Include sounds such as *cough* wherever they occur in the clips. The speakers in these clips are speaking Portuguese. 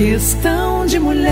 Questão de mulher.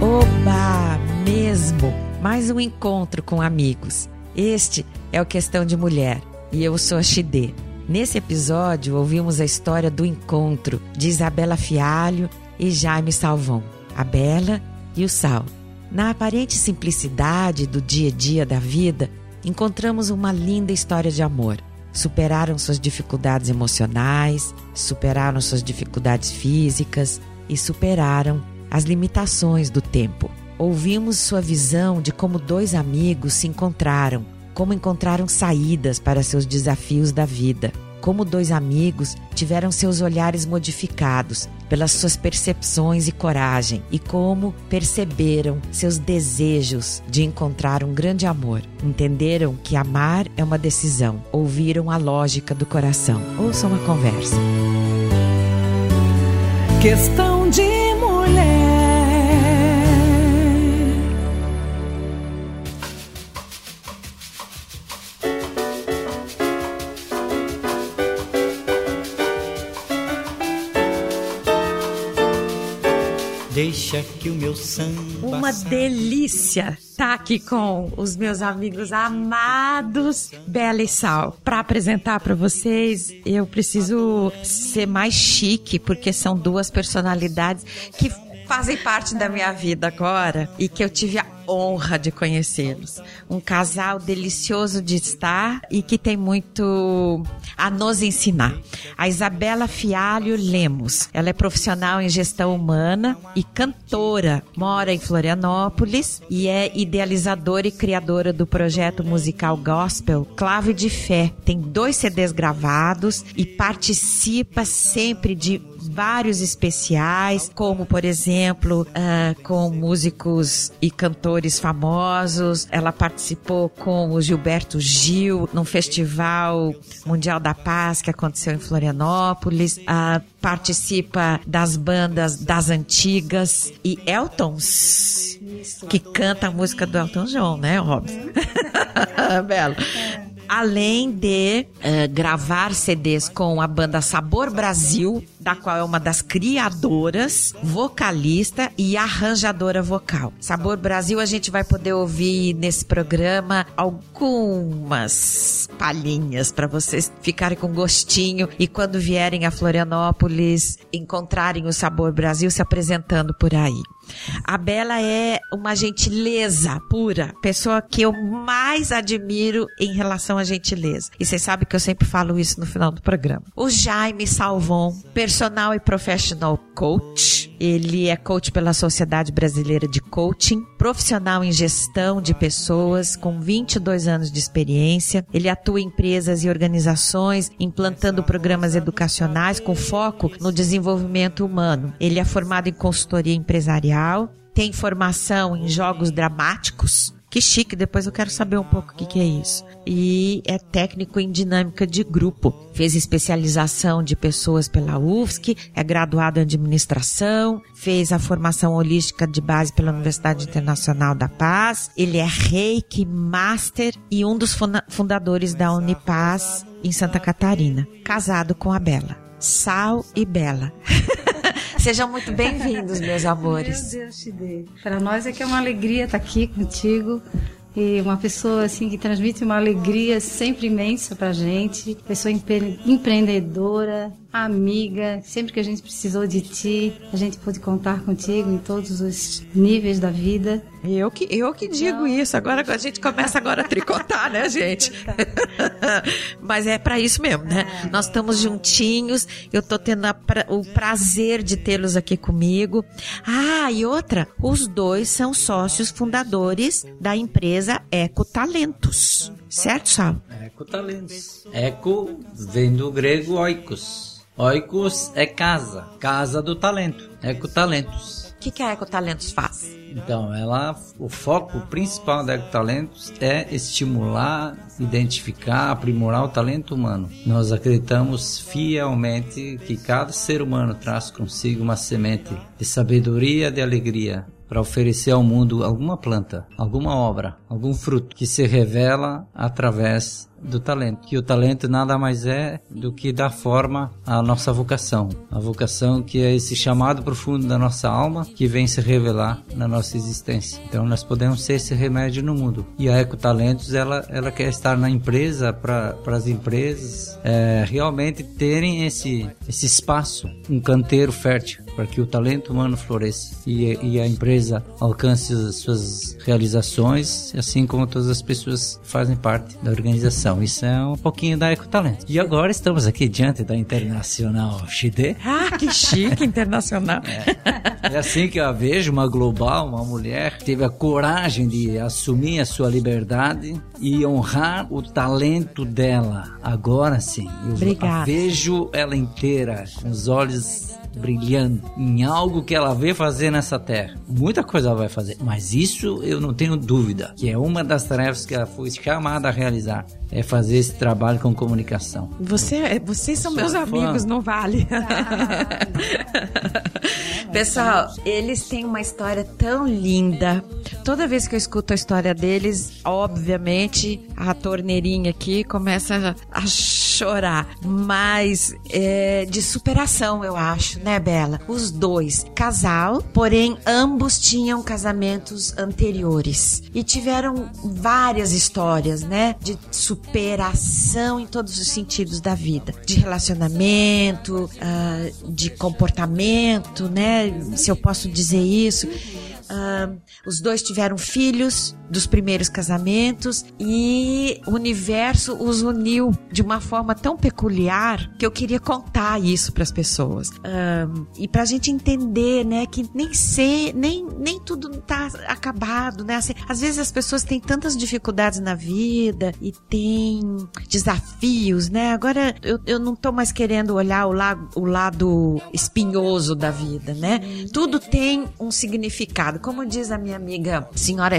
Oba, mesmo! Mais um encontro com amigos. Este é o Questão de Mulher e eu sou a Xidê. Nesse episódio, ouvimos a história do encontro de Isabela Fialho e Jaime Salvon, a Bela e o Sal. Na aparente simplicidade do dia a dia da vida, encontramos uma linda história de amor. Superaram suas dificuldades emocionais, superaram suas dificuldades físicas e superaram as limitações do tempo. Ouvimos sua visão de como dois amigos se encontraram, como encontraram saídas para seus desafios da vida, como dois amigos tiveram seus olhares modificados pelas suas percepções e coragem e como perceberam seus desejos de encontrar um grande amor. Entenderam que amar é uma decisão, ouviram a lógica do coração. Ouçam a conversa. Questão de mulher. Deixa que o meu samba. Uma delícia estar tá aqui com os meus amigos amados Bela e Sal. Para apresentar para vocês, eu preciso ser mais chique, porque são duas personalidades que fazem parte da minha vida agora e que eu tive a honra de conhecê-los. Um casal delicioso de estar e que tem muito a nos ensinar. A Isabela Fialho Lemos. Ela é profissional em gestão humana e cantora. Mora em Florianópolis e é idealizadora e criadora do projeto musical gospel Clave de Fé. Tem dois CDs gravados e participa sempre de vários especiais, como por exemplo, uh, com músicos e cantores famosos. Ela participou com o Gilberto Gil num festival mundial da paz que aconteceu em Florianópolis. Uh, participa das bandas das antigas e Eltons, que canta a música do Elton John, né? Óbvio. *laughs* Belo. Além de uh, gravar CDs com a banda Sabor Brasil, da qual é uma das criadoras, vocalista e arranjadora vocal. Sabor Brasil, a gente vai poder ouvir nesse programa algumas palhinhas para vocês ficarem com gostinho e quando vierem a Florianópolis encontrarem o Sabor Brasil se apresentando por aí. A Bela é uma gentileza pura, pessoa que eu mais admiro em relação à gentileza. E vocês sabem que eu sempre falo isso no final do programa. O Jaime Salvon, personal e professional coach. Ele é coach pela Sociedade Brasileira de Coaching, profissional em gestão de pessoas com 22 anos de experiência. Ele atua em empresas e organizações implantando programas educacionais com foco no desenvolvimento humano. Ele é formado em consultoria empresarial tem formação em jogos dramáticos. Que chique, depois eu quero saber um pouco o que, que é isso. E é técnico em dinâmica de grupo. Fez especialização de pessoas pela UFSC, é graduado em administração, fez a formação holística de base pela Universidade Internacional da Paz. Ele é reiki master e um dos fundadores da Unipaz em Santa Catarina. Casado com a Bela. Sal e Bela. *laughs* Sejam muito bem-vindos, meus amores. Meu Deus. Para nós é que é uma alegria estar aqui contigo e uma pessoa assim que transmite uma alegria sempre imensa para gente, pessoa empre empreendedora, amiga, sempre que a gente precisou de ti, a gente pôde contar contigo em todos os níveis da vida. Eu que, eu que digo Não. isso. Agora a gente começa agora a tricotar, né, *laughs* gente? Mas é para isso mesmo, né? É. Nós estamos juntinhos. Eu tô tendo pra, o prazer de tê-los aqui comigo. Ah, e outra, os dois são sócios fundadores da empresa Eco Talentos. Certo, Sal? Eco Talentos. Eco vem do grego oikos Oikos é casa, casa do talento, Ecotalentos. O que, que a Ecotalentos faz? Então, ela, o foco principal da Ecotalentos é estimular, identificar, aprimorar o talento humano. Nós acreditamos fielmente que cada ser humano traz consigo uma semente de sabedoria, de alegria, para oferecer ao mundo alguma planta, alguma obra, algum fruto que se revela através do talento. Que o talento nada mais é do que dar forma à nossa vocação. A vocação que é esse chamado profundo da nossa alma que vem se revelar na nossa existência. Então nós podemos ser esse remédio no mundo. E a Ecotalentos ela, ela quer estar na empresa para as empresas é, realmente terem esse, esse espaço, um canteiro fértil para que o talento humano floresça e, e, a empresa alcance as suas realizações, assim como todas as pessoas que fazem parte da organização. Isso é um pouquinho da Ecotalento. E agora estamos aqui diante da Internacional Chide. Ah, que chique, internacional. *laughs* É. é assim que eu a vejo, uma global, uma mulher que teve a coragem de assumir a sua liberdade e honrar o talento dela. Agora sim, eu Obrigada. vejo ela inteira, com os olhos brilhando em algo que ela vê fazer nessa terra. Muita coisa ela vai fazer, mas isso eu não tenho dúvida, que é uma das tarefas que ela foi chamada a realizar, é fazer esse trabalho com comunicação. Você, vocês são Sou meus fã. amigos, não vale. *laughs* Pessoal, eles têm uma história tão linda. Toda vez que eu escuto a história deles, obviamente a torneirinha aqui começa a chorar, mas é, de superação, eu acho, né, Bela? Os dois, casal, porém ambos tinham casamentos anteriores e tiveram várias histórias, né, de superação em todos os sentidos da vida, de relacionamento, uh, de comportamento, né, se eu posso dizer isso. Uh, os dois tiveram filhos dos primeiros casamentos e o universo os uniu de uma forma tão peculiar que eu queria contar isso para as pessoas uh, e para a gente entender, né, que nem ser, nem nem tudo está acabado, né? Assim, às vezes as pessoas têm tantas dificuldades na vida e têm desafios, né? Agora eu, eu não estou mais querendo olhar o, la, o lado espinhoso da vida, né? Tudo tem um significado como diz a minha amiga senhora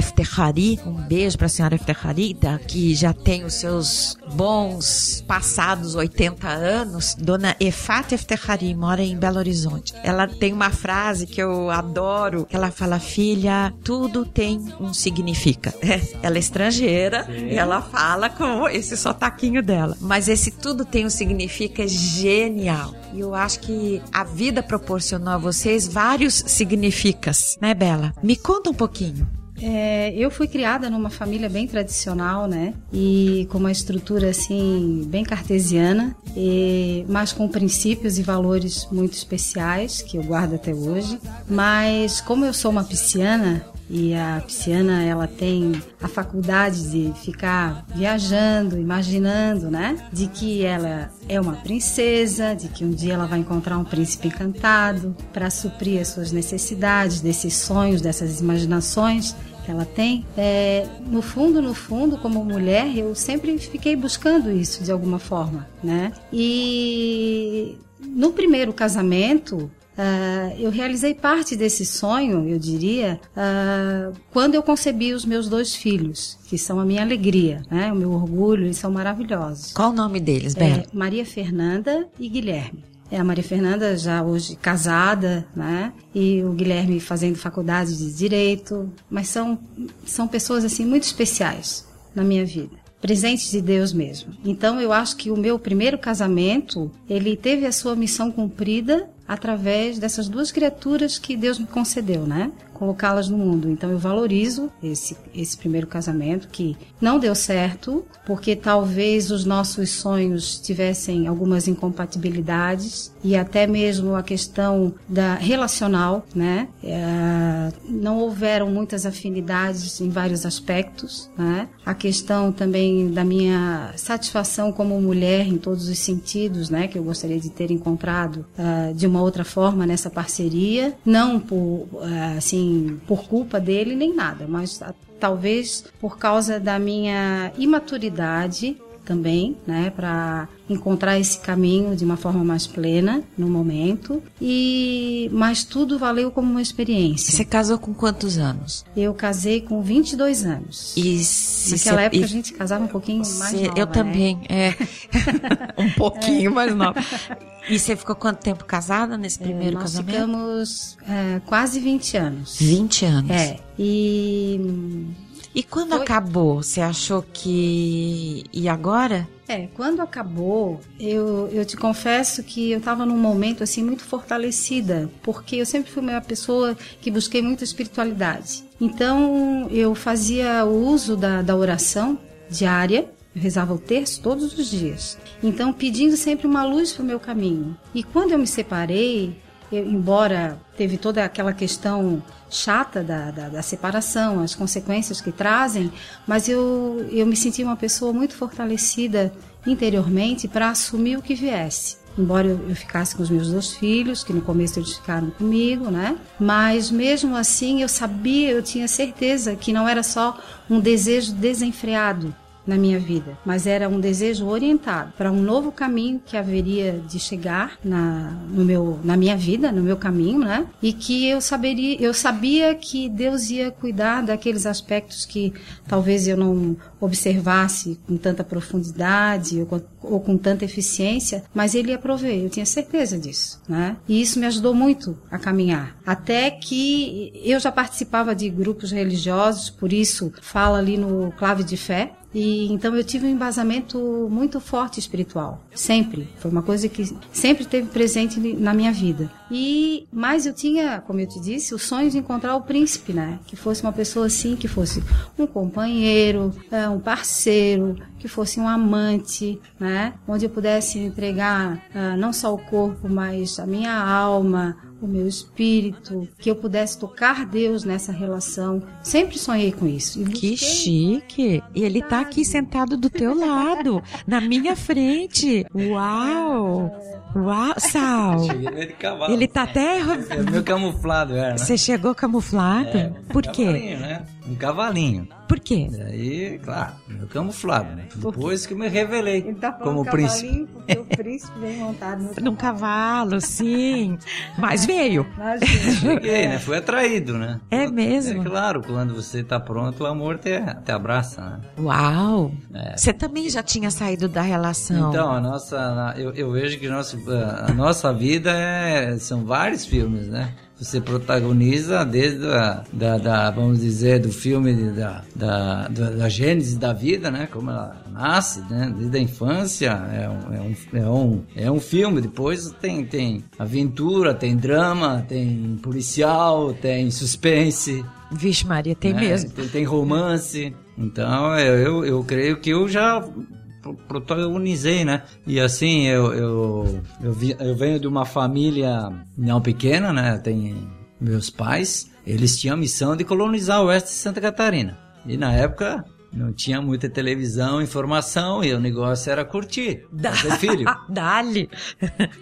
Efterhari, um beijo para a senhora Efterhari, que já tem os seus bons passados 80 anos, dona Efat Efterhari, mora em Belo Horizonte. Ela tem uma frase que eu adoro, ela fala, filha, tudo tem um significa. *laughs* ela é estrangeira Sim. e ela fala com esse sotaquinho dela. Mas esse tudo tem um significa genial. E eu acho que a vida proporcionou a vocês vários significas, né, Bela? Me conta um pouquinho. É, eu fui criada numa família bem tradicional, né? E com uma estrutura assim bem cartesiana, e, mas com princípios e valores muito especiais que eu guardo até hoje. Mas como eu sou uma pisciana, e a pisciana ela tem a faculdade de ficar viajando, imaginando, né? De que ela é uma princesa, de que um dia ela vai encontrar um príncipe encantado para suprir as suas necessidades, desses sonhos, dessas imaginações que ela tem. É, no fundo, no fundo, como mulher, eu sempre fiquei buscando isso de alguma forma, né? E no primeiro casamento, Uh, eu realizei parte desse sonho, eu diria, uh, quando eu concebi os meus dois filhos, que são a minha alegria, né? o meu orgulho, eles são maravilhosos. Qual o nome deles, Bela? É, Maria Fernanda e Guilherme. É a Maria Fernanda já hoje casada, né? E o Guilherme fazendo faculdade de direito, mas são são pessoas assim muito especiais na minha vida presentes de Deus mesmo. Então eu acho que o meu primeiro casamento, ele teve a sua missão cumprida através dessas duas criaturas que Deus me concedeu, né? colocá-las no mundo. Então eu valorizo esse, esse primeiro casamento que não deu certo, porque talvez os nossos sonhos tivessem algumas incompatibilidades e até mesmo a questão da relacional, né? É, não houveram muitas afinidades em vários aspectos, né? A questão também da minha satisfação como mulher em todos os sentidos, né? Que eu gostaria de ter encontrado uh, de uma outra forma nessa parceria, não por uh, assim por culpa dele nem nada, mas talvez por causa da minha imaturidade também, né, para encontrar esse caminho de uma forma mais plena no momento. E mas tudo valeu como uma experiência. Você casou com quantos anos? Eu casei com 22 anos. E se Naquela cê- época e a gente casava um pouquinho mais nova, eu né? também, é. *laughs* um pouquinho mais nova. *laughs* E você ficou quanto tempo casada nesse primeiro Nós casamento? ficamos é, quase 20 anos. 20 anos. É. E E quando Foi- acabou, você achou que. E agora? É, quando acabou, eu, eu te confesso que eu estava num momento assim muito fortalecida, porque eu sempre fui uma pessoa que busquei muita espiritualidade. Então eu fazia o uso da, da oração diária, eu rezava o terço todos os dias. Então pedindo sempre uma luz para o meu caminho. E quando eu me separei, embora teve toda aquela questão chata da, da, da separação, as consequências que trazem, mas eu, eu me senti uma pessoa muito fortalecida interiormente para assumir o que viesse. Embora eu, eu ficasse com os meus dois filhos, que no começo eles ficaram comigo, né? Mas mesmo assim eu sabia, eu tinha certeza que não era só um desejo desenfreado na minha vida, mas era um desejo orientado para um novo caminho que haveria de chegar na, no meu, na minha vida, no meu caminho, né? E que eu saberia, eu sabia que Deus ia cuidar daqueles aspectos que talvez eu não observasse com tanta profundidade com, ou com tanta eficiência, mas Ele ia prover, eu tinha certeza disso, né? E isso me ajudou muito a caminhar, até que eu já participava de grupos religiosos, por isso fala ali no Clave de Fé, e então eu tive um embasamento muito forte espiritual, sempre. Foi uma coisa que sempre esteve presente na minha vida. E mas eu tinha, como eu te disse, o sonho de encontrar o príncipe, né? Que fosse uma pessoa assim, que fosse um companheiro, é, um parceiro, que fosse um amante, né? Onde eu pudesse entregar ah, não só o corpo, mas a minha alma, o meu espírito, que eu pudesse tocar Deus nessa relação. Sempre sonhei com isso. E Que chique! E ele tá aqui sentado do teu lado, na minha frente. Uau! Uau, Sal! Ele tá até. É meio camuflado, era, né? Você chegou camuflado? É, Por quê? cavalinho, né? Um cavalinho. Por quê? Daí, claro, meio camuflado, né? Depois que eu me revelei Ele tá como príncipe. cavalinho porque o príncipe vem montado no *laughs* Num cavalo, sim. Mas veio. *laughs* Cheguei, né? Fui atraído, né? É mesmo? É claro, quando você tá pronto, o amor te, te abraça, né? Uau! É. Você também já tinha saído da relação. Então, a nossa, eu, eu vejo que nosso, a nossa vida é, são vários filmes, né? Você protagoniza desde a, da, da, vamos dizer, do filme da, da, da, da gênese da vida, né? Como ela nasce, né? Desde a infância, é um, é um, é um, é um filme. Depois tem, tem aventura, tem drama, tem policial, tem suspense. Vixe, Maria, tem né? mesmo. Tem, tem romance. Então, eu, eu, eu creio que eu já protagonizei, né? E assim, eu, eu, eu, vi- eu venho de uma família não pequena, né? Tem meus pais, eles tinham a missão de colonizar o oeste de Santa Catarina. E na época não tinha muita televisão, informação, e o negócio era curtir, fazer filho. *laughs* Dali.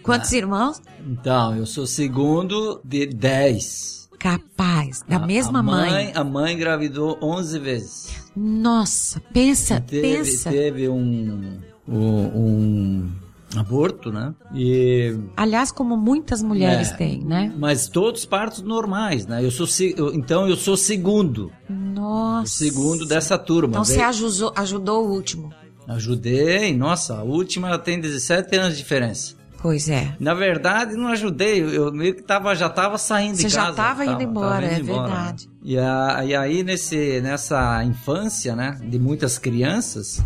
Quantos irmãos? Então, eu sou segundo de 10. Capaz. Da A- mesma a mãe. A mãe engravidou 11 vezes. Nossa, pensa, teve, pensa. teve um, um, um aborto, né? E, Aliás, como muitas mulheres É. têm, né? mas todos partos normais, né? Eu sou, eu- então eu sou segundo, Nossa. segundo dessa turma. Então você Veio- ajudou, ajudou o último. Ajudei, nossa, a última ela tem 17 anos de diferença. Pois é. Na verdade, não ajudei, eu, meio que tava, já tava saindo Você de já casa. tava indo embora, é indo embora, né? verdade. E, a- e aí, nesse, nessa infância, né, de muitas crianças,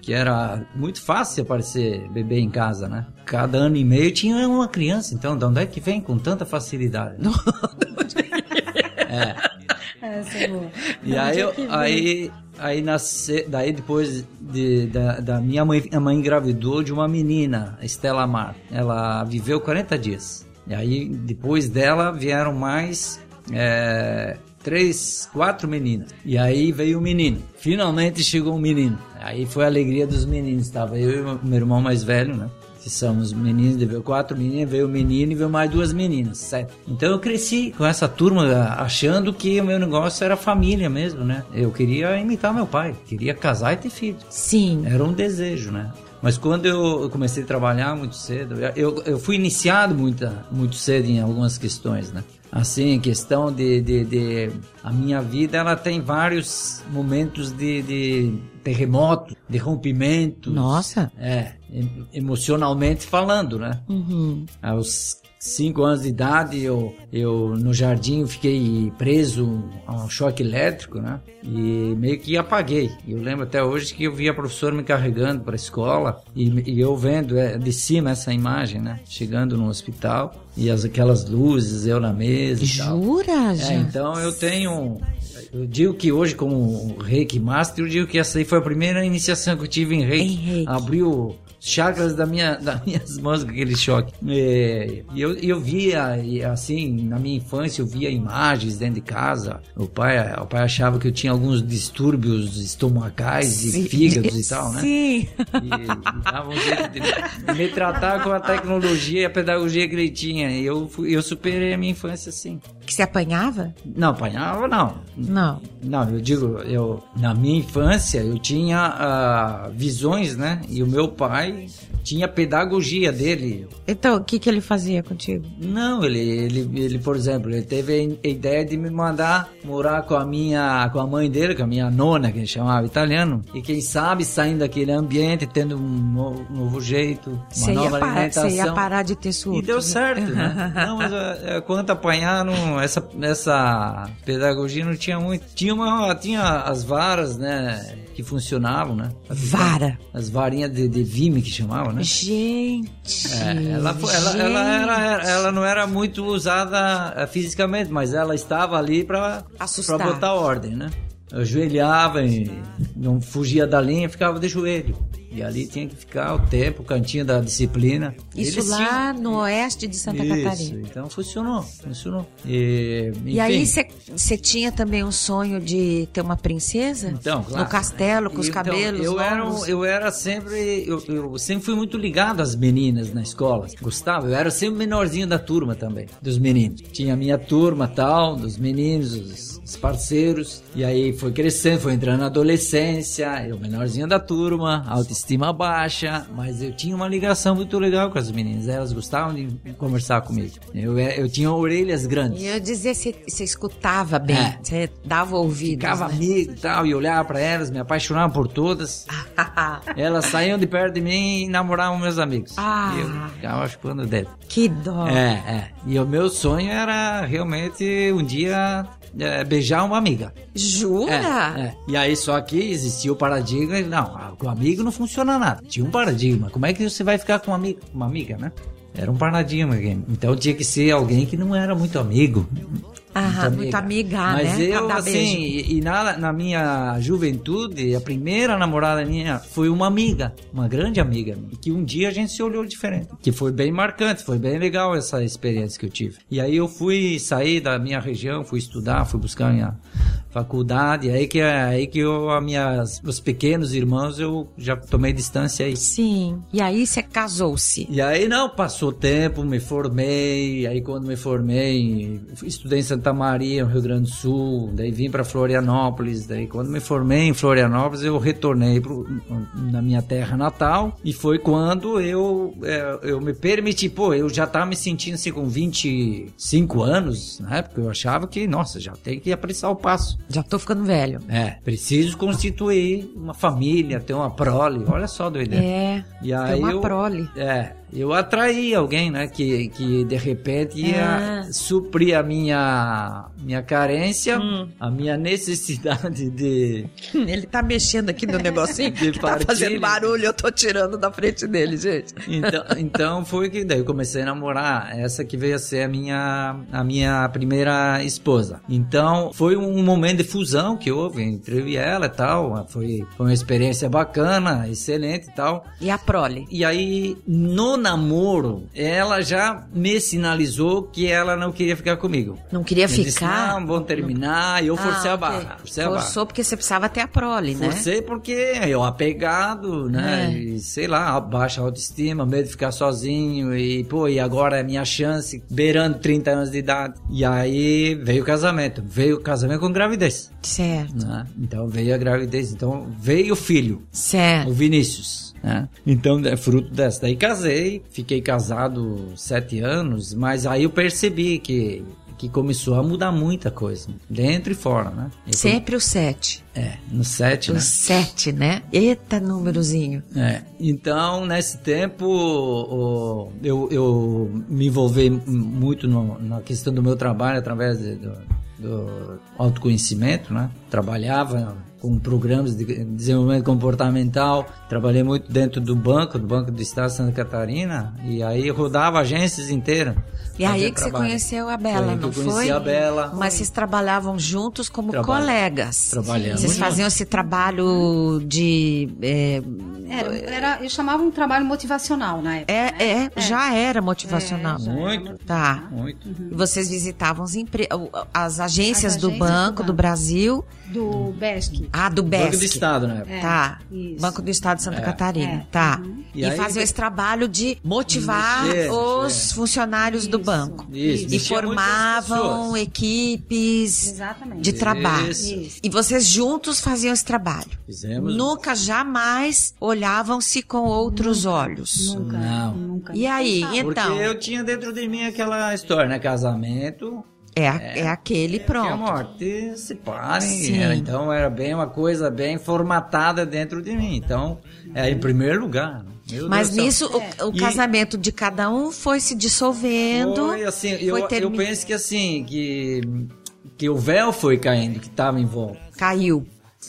que era muito fácil aparecer bebê em casa, né? Cada ano e meio tinha uma criança, então de onde é que vem com tanta facilidade? né? *laughs* é. Essa é boa. E aí, eu, aí, aí nasce, daí depois de, da, da minha mãe, a mãe engravidou de uma menina, Estela Mar. Ela viveu 40 dias. E aí depois dela vieram mais é, três, quatro meninas. E aí veio o menino. Finalmente chegou um menino. Aí foi a alegria dos meninos. Estava eu e o meu irmão mais velho, né? Que somos meninos, veio quatro meninas, veio um menino e veio mais duas meninas, sete. Então eu cresci com essa turma achando que o meu negócio era família mesmo, né? Eu queria imitar meu pai, queria casar e ter filhos. Sim. Era um desejo, né? Mas quando eu comecei a trabalhar muito cedo, eu, eu fui iniciado muita, muito cedo em algumas questões, né? Assim, questão de, de, de, A minha vida, ela tem vários momentos de, de terremoto, de rompimento. Nossa! É, emocionalmente falando, né? Uhum. Aos cinco anos de idade, eu, eu no jardim fiquei preso a um choque elétrico, né? E meio que apaguei. Eu lembro até hoje que eu vi a professora me carregando para a escola e, e, eu vendo é, de cima essa imagem, né? Chegando no hospital e as, aquelas luzes, eu na mesa e Jura. É, então eu tenho eu digo que hoje, como reiki master, eu digo que essa aí foi a primeira iniciação que eu tive em reiki. Em reiki. Abriu chakras da minha, *laughs* das minhas mãos com aquele choque. É, e eu, eu via, assim, na minha infância, eu via imagens dentro de casa. O pai, o pai achava que eu tinha alguns distúrbios estomacais Sim. e fígados e tal, né? Sim. E, dava um jeito de, me tratar com a tecnologia e a pedagogia que ele tinha. E eu, eu superei a minha infância assim. Que você apanhava? Não, apanhava não. Não. Não, eu digo, eu na minha infância eu tinha ah, visões, né? E o meu pai tinha a pedagogia dele. Então, o que, que ele fazia contigo? Não, ele, ele, ele, por exemplo, ele teve a ideia de me mandar morar com a minha, com a mãe dele, com a minha nona, que ele chamava italiano. E quem sabe saindo daquele ambiente, tendo um novo, novo jeito, uma Você nova parar, alimentação. você ia parar de ter surto. E deu certo, né? *laughs* Não, mas é, é, quanto apanhar, não, essa, essa pedagogia não tinha muito. Tinha, uma, tinha as varas, né? Que funcionavam, né? Vara. As varinhas de, de vime que chamavam, né? Gente. É, ela, foi- ela, gente. ela, era, ela não era muito usada eh, fisicamente, mas ela estava ali para Assustar. botar ordem, né? Eu ajoelhava e não fugia da linha, ficava de joelho. E ali tinha que ficar o tempo, o cantinho da disciplina. Isso Eles lá no oeste de Santa Isso, Catarina. então funcionou, funcionou. E, E aí você tinha também um sonho de ter uma princesa? Então, claro. No castelo, com os Então, cabelos eu era, eu era sempre, eu, eu sempre fui muito ligado às meninas na escola. Gostava, eu era sempre o menorzinho da turma também, dos meninos. Tinha a minha turma tal, dos meninos, os, os parceiros. E aí foi crescendo, foi entrando na adolescência, eu menorzinho da turma, autoestima baixa, mas eu tinha uma ligação muito legal com as meninas. Elas gostavam de conversar comigo. Eu, eu tinha orelhas grandes. E eu dizia, você você escutava bem, É. você dava ouvidos, Ficava né? amigo e tal, e olhava pra elas, me apaixonava por todas. *laughs* Elas saíam de perto de mim e namoravam meus amigos. Ah. E eu ficava chupando o dedo. que dó. É, é. E o meu sonho era realmente um dia é, beijar uma amiga. Jura? É, é. E aí só que existia o paradigma, não, com amigo não funciona nada. Tinha um paradigma. Como é que você vai ficar com uma amiga, uma amiga né? Era um paradigma. Então tinha que ser alguém que não era muito amigo. Ah, muito amiga, Mas né? Eu, assim, e, e na, na minha juventude, a primeira namorada minha foi uma amiga, uma grande amiga, minha, que um dia a gente se olhou diferente. Que foi bem marcante, foi bem legal essa experiência que eu tive. E aí eu fui sair da minha região, fui estudar, fui buscar minha faculdade, aí que, aí que eu, a minhas, os pequenos irmãos, eu já tomei distância aí. Sim. E aí você casou-se. E aí não, passou tempo, me formei, aí quando me formei, estudei em Santa Maria, no Rio Grande do Sul, daí vim para Florianópolis, daí quando me formei em Florianópolis, eu retornei pro, na minha terra natal, e foi quando eu, é, eu me permiti, pô, eu já tava me sentindo assim com 25 anos, na época eu achava que, nossa, já tem que apressar o passo. Já tô ficando velho. É, preciso constituir uma família, ter uma prole, olha só a doideira. É. E aí uma eu, prole. É, eu atraí alguém, né, que, que de repente ia Ah. suprir a minha, minha carência, Hum. a minha necessidade de... *laughs* Ele tá mexendo aqui no negocinho *laughs* De tá fazendo barulho, eu tô tirando da frente dele, gente. Então, *laughs* então foi que daí eu comecei a namorar essa que veio a ser a minha, a minha primeira esposa. Então foi um momento de fusão que houve entre eu e ela e tal, foi, foi uma experiência bacana, excelente e tal. E a prole? E aí, no namoro, ela já me sinalizou que ela não queria ficar comigo. Não queria disse, ficar? não, vamos terminar. E eu forcei Ah, a barra. Forcei a barra. Forçou porque você precisava ter a prole, né? Forcei porque eu apegado, né? É. E, sei lá, baixa autoestima, medo de ficar sozinho. E, pô, e agora é minha chance, beirando 30 anos de idade. E aí veio o casamento. Veio o casamento com gravidez. Certo, Né? Então veio a gravidez. Então veio o filho, o certo. Vinícius. Né? Então é fruto dessa. Daí casei, fiquei casado sete anos, mas aí eu percebi que, que começou a mudar muita coisa, dentro e fora, né? Eu Sempre o sete. é, no sete, O né? sete, né? Eita, númerozinho. É, então nesse tempo o- eu, eu me envolvi muito no- na questão do meu trabalho através de- do, do autoconhecimento, né? Trabalhava com programas de desenvolvimento comportamental, trabalhei muito dentro do banco, do Banco do Estado de Santa Catarina, e aí rodava agências inteiras. E aí fazia que você trabalho. conheceu a Foi Bela, que não eu conheci foi? a Bela. Mas vocês trabalhavam juntos como Trabalha- colegas. Trabalhamos Vocês juntos. faziam esse trabalho de. É, Era, era, eu chamava um trabalho motivacional na época. né? é, é, já era motivacional. É, já era Muito. Tá. Muito. E vocês visitavam as, empre- as agências As do agências Banco do do banco. Brasil. Do BESC. Ah, do Banco do BESC. Estado, né? É, Tá. isso. Banco do Estado de Santa É. Catarina. É. Tá. Uhum. E, E aí- faziam esse trabalho de motivar os é. funcionários do banco. Isso, E formavam equipes Exatamente. de trabalho. Isso. E vocês juntos faziam esse trabalho. Fizemos. Nunca jamais olhavam-se com outros olhos. Nunca. Não. Nunca. E aí. Porque então? eu tinha dentro de mim aquela história, né? Casamento, É, a- é aquele que a pronto. morte se parem. Era, então era bem uma coisa bem formatada dentro de mim. Então, é em primeiro lugar. né? Meu Mas Deus nisso, o, o E- casamento de cada um foi se dissolvendo. Foi assim, eu, foi eu termi- penso que assim, que, que o véu foi caindo, que estava em volta. Caiu.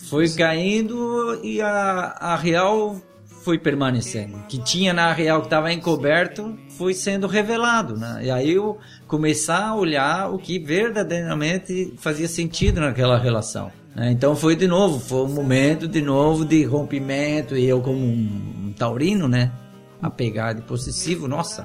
Foi caindo e a, a real foi permanecendo. O que tinha na real que estava encoberto foi sendo revelado, né? E aí eu começar a olhar o que verdadeiramente fazia sentido naquela relação. né? Então foi de novo, foi um momento de novo de rompimento e eu como um, um taurino, né? Apegado e possessivo, nossa.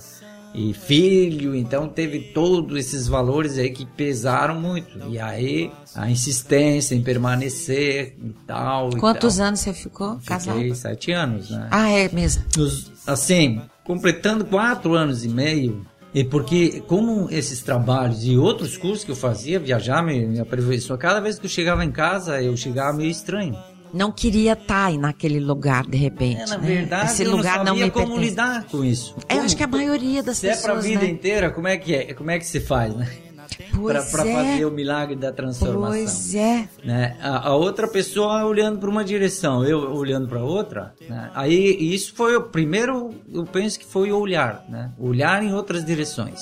E filho, então teve todos esses valores aí que pesaram muito. E aí a insistência em permanecer e tal. e Quantos tal. anos você ficou casado? Fiquei sete anos, né? Ah, é mesmo. Nos- assim, completando quatro anos e meio, e porque como esses trabalhos e outros cursos que eu fazia, viajar me, me aperfeiçoou, cada vez que eu chegava em casa, eu chegava meio estranho. Não queria estar aí naquele lugar de repente. É, na né? verdade, Esse eu lugar não não, sabia me como pertence. lidar com isso. Eu Como- acho que a maioria das Se é pessoas, pra vida né? inteira, como é que é? Como é que se faz, né? Pra é. fazer o milagre da transformação. Pois é. né? A, a outra pessoa olhando para uma direção, eu olhando para outra, né? aí isso foi o primeiro, eu penso que foi o olhar, né? olhar em outras direções.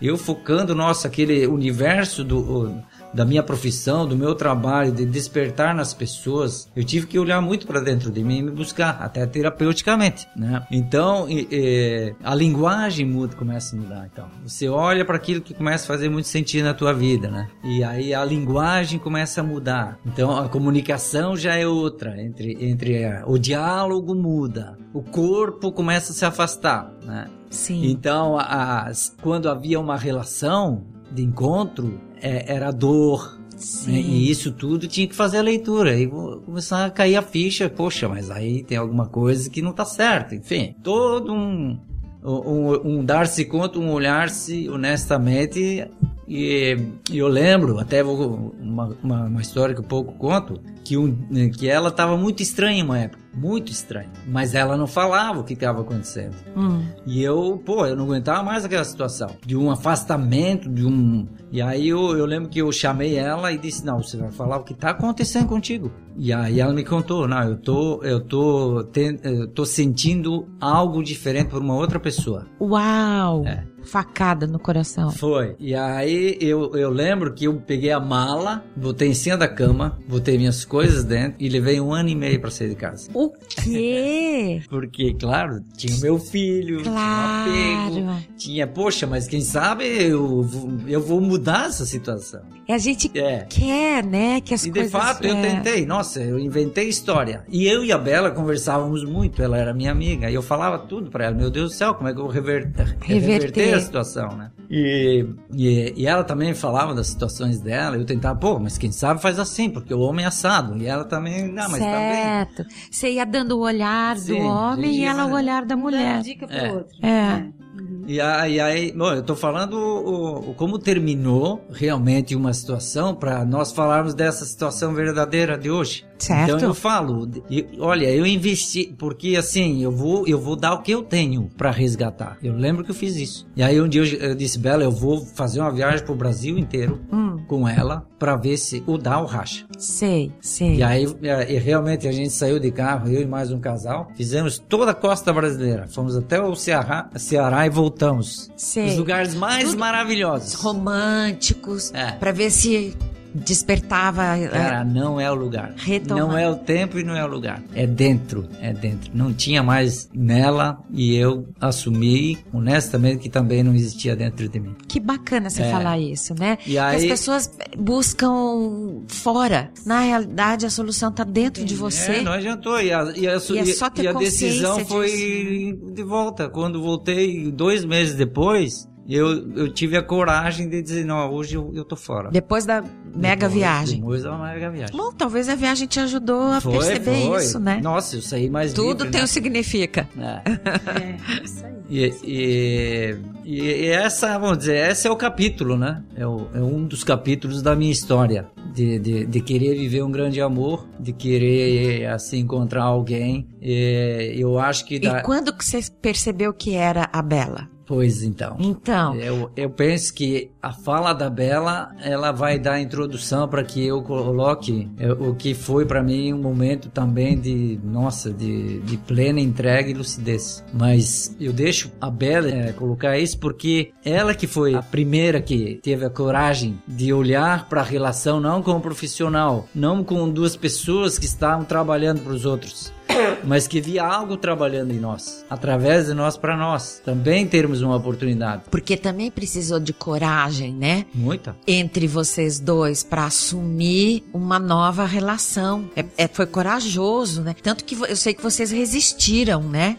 Eu focando, nossa, aquele universo do, da minha profissão, do meu trabalho, de despertar nas pessoas, eu tive que olhar muito para dentro de mim e me buscar, até terapeuticamente, né? Então, e- e, a linguagem muda, começa a mudar, então. Você olha para aquilo que começa a fazer muito sentido na tua vida, né? E aí a linguagem começa a mudar. Então, a comunicação já é outra, entre, entre a- o diálogo muda, o corpo começa a se afastar, né? Sim. Então, a- as- quando havia uma relação de encontro, é, era dor. Né? E isso tudo tinha que fazer a leitura. E começar a cair a ficha. Poxa, mas aí tem alguma coisa que não tá certo. Enfim, todo um, um, um dar-se conta, um olhar-se honestamente. E, eu lembro, até vou, uma, uma, uma história que eu pouco conto, que, um, que ela estava muito estranha uma época. Muito estranha. Mas ela não falava o que estava acontecendo. Hum. E eu, pô, eu não aguentava mais aquela situação. De um afastamento, de um. E aí eu, eu lembro que eu chamei ela e disse: Não, você vai falar o que tá acontecendo contigo. E aí ela me contou: Não, eu tô, eu tô, ten- eu tô sentindo algo diferente por uma outra pessoa. Uau! É. facada no coração. Foi. E aí eu, eu lembro que eu peguei a mala, botei em cima da cama, botei minhas coisas dentro e levei um ano e meio pra sair de casa. O quê? *laughs* Porque, claro, tinha o meu filho, Claro. tinha apego, tinha, poxa, mas quem sabe eu, vou- eu vou mudar essa situação. E a gente É. quer, né, que as E de coisas... fato eu é, tentei, nossa, eu inventei história. E eu e a Bela conversávamos muito, ela era minha amiga, e eu falava tudo pra ela, meu Deus do céu, como é que eu vou rever- reverter a situação, né? E, e, e ela também falava das situações dela, eu tentava, pô, mas quem sabe faz assim, porque o homem é assado. E ela também, não, mas tá bem. certo. Você ia dando o olhar Sim, do homem e ela o né? olhar da mulher. Dando dica pro É. outro. É. E aí, aí, bom, eu tô falando o, o- como terminou realmente uma situação para nós falarmos dessa situação verdadeira de hoje. Certo. Então eu falo, e, olha, eu investi porque assim eu vou eu vou dar o que eu tenho para resgatar. Eu lembro que eu fiz isso. E aí um dia eu, eu disse, Bela, eu vou fazer uma viagem pro Brasil inteiro Hum, com ela para ver se o dá o racha. sei, sei. E aí é, e realmente a gente saiu de carro, eu e mais um casal, fizemos toda a costa brasileira, fomos até o Ceará, Ceará e voltamos. Sei. Os lugares mais Tudo- maravilhosos. Românticos, É. pra ver se despertava... é, Cara, não é o lugar. Retomar. Não é o tempo e não é o lugar. É dentro, é dentro. Não tinha mais nela e eu assumi, honestamente, que também não existia dentro de mim. Que bacana você É. falar isso, né? E Que as aí- pessoas buscam fora. Na realidade, a solução tá dentro de você. É, não adiantou. E a, e a, E é só ter e a decisão foi de volta. Quando voltei, dois meses depois, eu, eu tive a coragem de dizer, não, hoje eu, eu tô fora. Depois da mega Depois- viagem. Depois da mega viagem. Bom, talvez a viagem te ajudou a Foi, perceber foi. isso, né? Nossa, eu saí mais Tudo livre, tem né? um significa. É. É, *laughs* isso aí. E, e, e- e essa, vamos dizer, esse é o capítulo, né? É, o- é um dos capítulos da minha história. De, de, de querer viver um grande amor, de querer, assim, encontrar alguém. E eu acho que... dá- E quando que você percebeu que era a Bela? Pois então. Então, Eu, eu penso que a fala da Bela, ela vai dar a introdução para que eu coloque é, o que foi para mim um momento também de, nossa, de, de plena entrega e lucidez. Mas eu deixo a Bela é, colocar isso porque ela que foi a primeira que teve a coragem de olhar para a relação não como profissional, não com duas pessoas que estavam trabalhando para os outros, mas que via algo trabalhando em nós, através de nós para nós, também termos uma oportunidade. porque também precisou de coragem, né? Muita. Entre vocês dois para assumir uma nova relação. É, é- foi corajoso, né? Tanto que eu sei que vocês resistiram, né?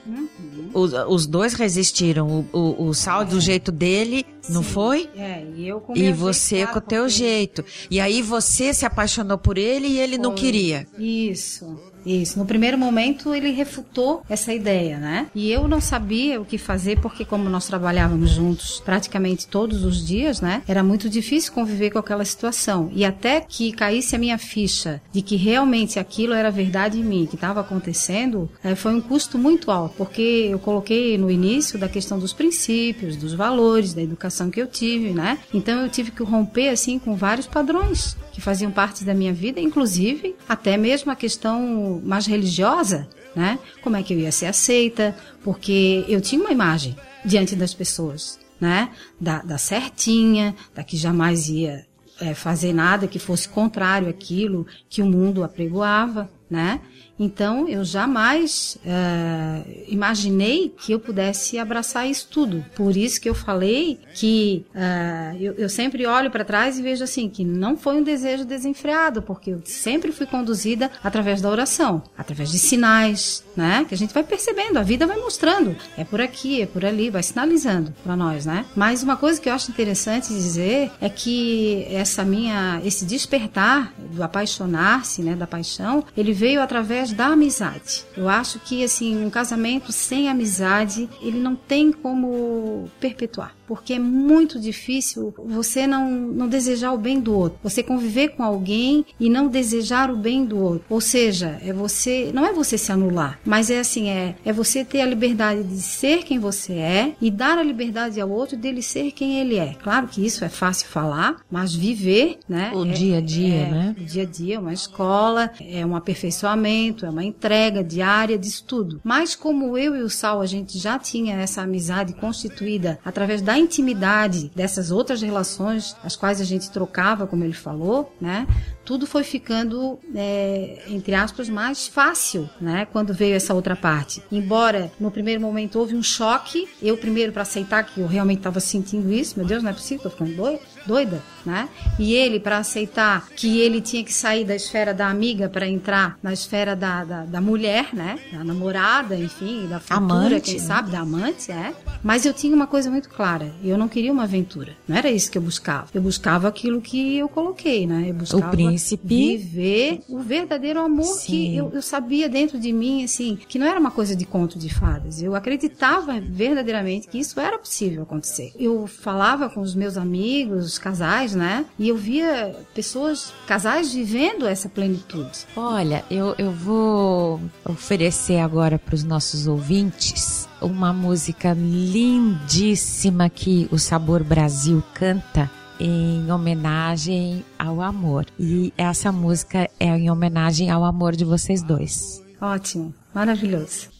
Os, os dois resistiram. O, o, o Sal do jeito dele, não Sim. foi? É, e eu com E meu você jeito, com o teu jeito. E aí você se apaixonou por ele e ele não Foi. queria. Isso, isso. No primeiro momento ele refutou essa ideia, né? E eu não sabia o que fazer porque como nós trabalhávamos juntos praticamente todos os dias, né? Era muito difícil conviver com aquela situação. E até que caísse a minha ficha de que realmente aquilo era verdade em mim, que estava acontecendo, eh, foi um custo muito alto, porque eu coloquei no início da questão dos princípios, dos valores, da educação que eu tive, né? Então eu tive que romper assim com vários padrões que faziam parte da minha vida, inclusive até mesmo a questão mais religiosa, né? Como é que eu ia ser aceita? Porque eu tinha uma imagem diante das pessoas, né? Da, da certinha, da que jamais ia eh, fazer nada que fosse contrário àquilo que o mundo apregoava, né? Então eu jamais eh, imaginei que eu pudesse abraçar isso tudo. Por isso que eu falei que eh, eu, eu sempre olho para trás e vejo assim que não foi um desejo desenfreado, porque eu sempre fui conduzida através da oração, através de sinais, né? Que a gente vai percebendo, a vida vai mostrando, é por aqui, é por ali, vai sinalizando para nós, né? Mas uma coisa que eu acho interessante dizer é que essa minha, esse despertar do apaixonar-se, né, da paixão, ele veio através da amizade. Eu acho que assim, um casamento sem amizade, ele não tem como perpetuar, porque é muito difícil você não, não desejar o bem do outro, você conviver com alguém e não desejar o bem do outro. Ou seja, é você, não é você se anular, mas é assim, é, é você ter a liberdade de ser quem você é e dar a liberdade ao outro dele ser quem ele é. Claro que isso é fácil falar, mas viver, né? O é- dia a dia, é, né? O dia a dia é uma escola, é um aperfeiçoamento, é uma entrega diária de estudo. Mas como eu e o Sal, a gente já tinha essa amizade constituída através da da intimidade dessas outras relações, as quais a gente trocava, como ele falou, né? Tudo foi ficando, é, entre aspas, mais fácil, né? Quando veio essa outra parte. Embora no primeiro momento houve um choque, eu primeiro para aceitar que eu realmente estava sentindo isso, meu Deus, não é possível, tô ficando doida, doida, né? E ele para aceitar que ele tinha que sair da esfera da amiga para entrar na esfera da, da, da, mulher, né? Da namorada, enfim, da futura, amante, quem né? sabe, da amante, é. Mas eu tinha uma coisa muito clara, eu não queria uma aventura. Não era isso que eu buscava. Eu buscava aquilo que eu coloquei, né? Eu buscava príncipe. viver o verdadeiro amor que Sim. eu, eu sabia dentro de mim, assim, que não era uma coisa de conto de fadas. Eu acreditava verdadeiramente que isso era possível acontecer. Eu falava com os meus amigos, casais, né? E eu via pessoas, casais vivendo essa plenitude. Olha, eu, eu vou oferecer agora para os nossos ouvintes uma música lindíssima que o Sabor Brasil canta em homenagem ao amor. E essa música é em homenagem ao amor de vocês dois. Ótimo, maravilhoso.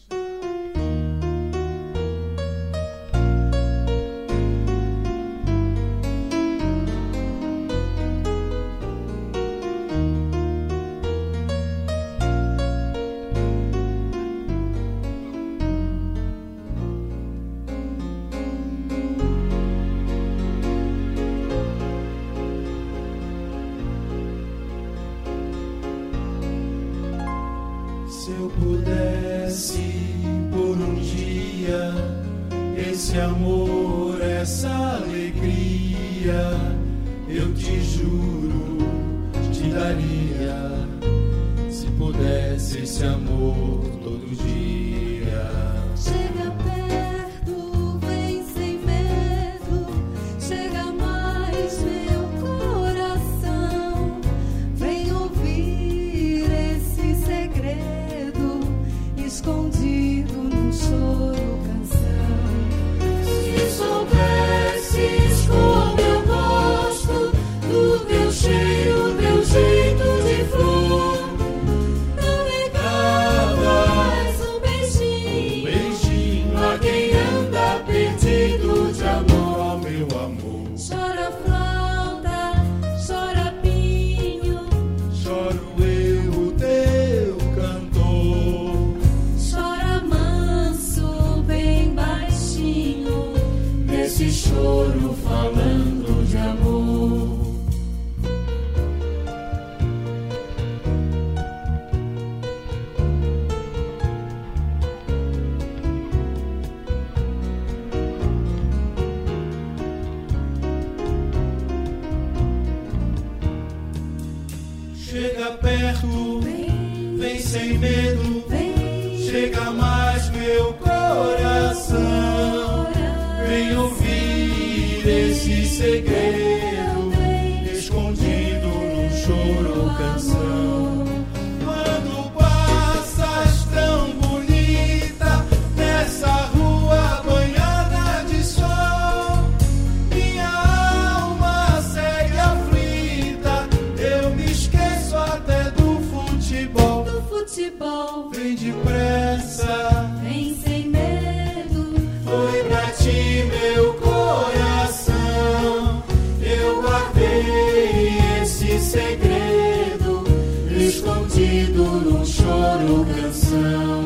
Canção.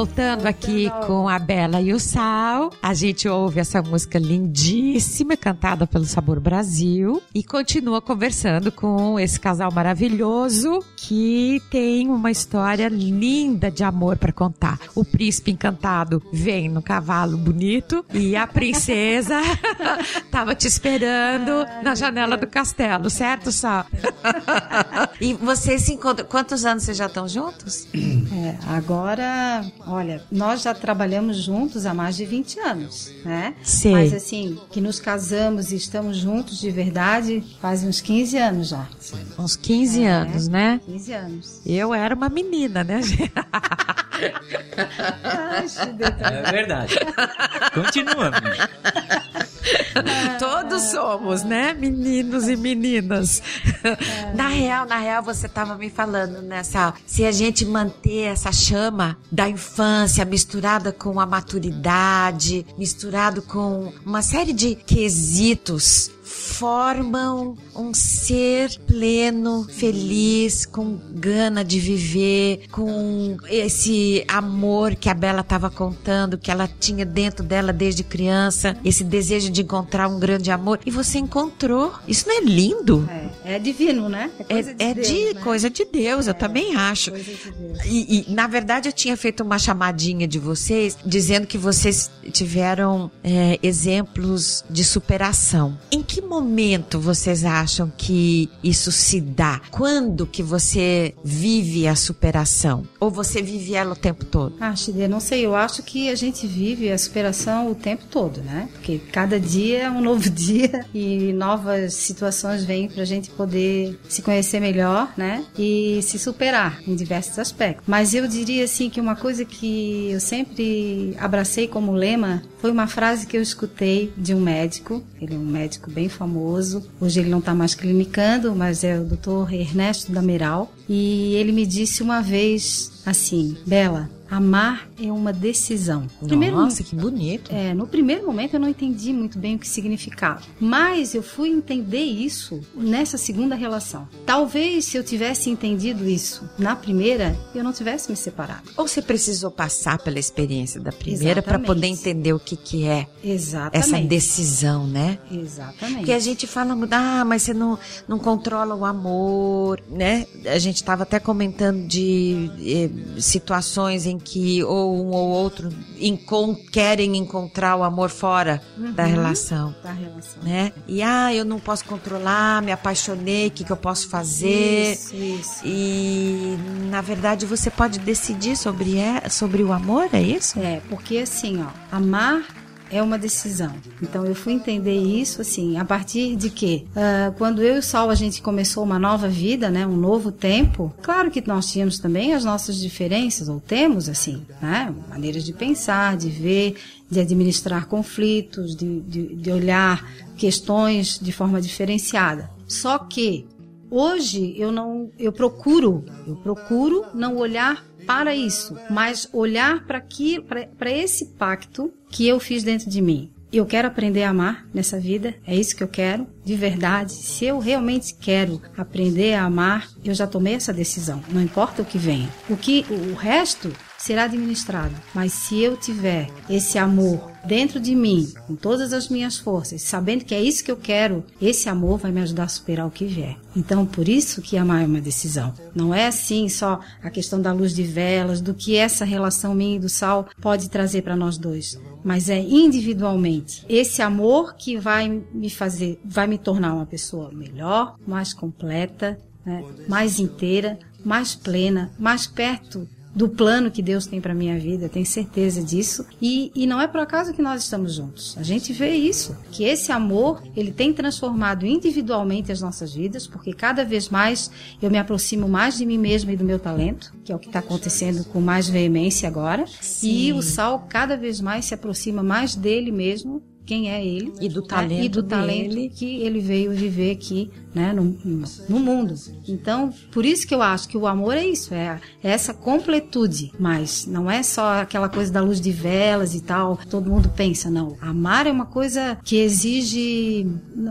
Voltando aqui com a Bela e o Sal, a gente ouve essa música lindíssima cantada pelo Sabor Brasil e continua conversando com esse casal maravilhoso que tem uma história linda de amor para contar. O príncipe encantado vem no cavalo bonito e a princesa *laughs* tava te esperando na janela do castelo, certo, Sal? *laughs* e vocês se encontram. Quantos anos vocês já estão juntos? É, agora, olha, nós já trabalhamos juntos há mais de 20 anos, né? Sei. Mas assim, que nos casamos e estamos juntos de verdade, faz uns 15 anos já. Uns 15 anos, né? 15 anos. Eu era uma menina, né? gente? *laughs* Ai, Chudeta. É verdade. Continua, *laughs* Todos somos, né, meninos e meninas? Na real, na real, você estava me falando nessa. Se a gente manter essa chama da infância misturada com a maturidade, misturado com uma série de quesitos formam um ser pleno, feliz, com gana de viver, com esse amor que a Bela estava contando, que ela tinha dentro dela desde criança, esse desejo de encontrar um grande amor. E você encontrou. Isso não é lindo? É, é divino, né? É, coisa é Deus, de né? coisa de Deus, eu também acho. De. E, e, na verdade eu tinha feito uma chamadinha de vocês dizendo que vocês tiveram é, exemplos de superação. Em que momento vocês acham que isso se dá? Quando que você vive a superação? Ou você vive ela o tempo todo? Ah, Chide, não sei, eu acho que a gente vive a superação o tempo todo, né? Porque cada dia é um *laughs* novo dia e novas situações vêm pra gente poder se conhecer melhor, né? E se superar em diversos aspectos. Mas eu diria assim que uma coisa que eu sempre abracei como lema foi uma frase que eu escutei de um médico, ele é um médico bem famoso, hoje ele não está mais clinicando, mas é o Dr. Ernesto Dameral, e ele me disse uma vez assim, Bela, amar é uma decisão. Primeiro, Nossa, que bonito. é, no primeiro momento eu não entendi muito bem o que significava, mas eu fui entender isso nessa segunda relação. Talvez se eu tivesse entendido isso na primeira, eu não tivesse me separado. Ou você precisou passar pela experiência da primeira para poder entender o que, que é Exatamente. essa decisão, né? Exatamente. Porque a gente fala ah, mas você não, não controla o amor, né? A gente estava até comentando de eh, situações em que ou um ou outro encon- querem encontrar o amor fora da relação. da relação. Né? E ah, eu não posso controlar, me apaixonei, o que, que eu posso fazer? Isso, isso. E na verdade você pode decidir sobre, é, sobre o amor, é isso? É, porque assim, ó, amar é uma decisão. Então eu fui entender isso assim, a partir de que ah, quando eu e o Sol a gente começou uma nova vida, né, um novo tempo. Claro que nós tínhamos também as nossas diferenças, ou temos assim, né, maneiras de pensar, de ver, de administrar conflitos, de, de, de olhar questões de forma diferenciada. Só que Hoje eu não, eu procuro, eu procuro não olhar para isso, mas olhar para que, para esse pacto que eu fiz dentro de mim. Eu quero aprender a amar nessa vida, é isso que eu quero, de verdade. Se eu realmente quero aprender a amar, eu já tomei essa decisão, não importa o que venha. O que o resto será administrado, mas se eu tiver esse amor dentro de mim, com todas as minhas forças, sabendo que é isso que eu quero, esse amor vai me ajudar a superar o que vier. Então, por isso que amar é uma decisão. Não é assim só a questão da luz de velas, do que essa relação minha e do sal pode trazer para nós dois, mas é individualmente. Esse amor que vai me fazer, vai me tornar uma pessoa melhor, mais completa, né? mais inteira, mais plena, mais perto do plano que Deus tem para minha vida, tenho certeza disso. E, e não é por acaso que nós estamos juntos. A gente vê isso, que esse amor ele tem transformado individualmente as nossas vidas, porque cada vez mais eu me aproximo mais de mim mesma e do meu talento, que é o que está acontecendo com mais veemência agora. E o Sal cada vez mais se aproxima mais dele mesmo. Quem é ele E do né? talento e do talento dele. que ele veio viver aqui, né, no, no- no mundo. Então, por isso que eu acho que o amor é isso, é, é essa completude, mas não é só aquela coisa da luz de velas e tal, todo mundo pensa, não. Amar é uma coisa que exige,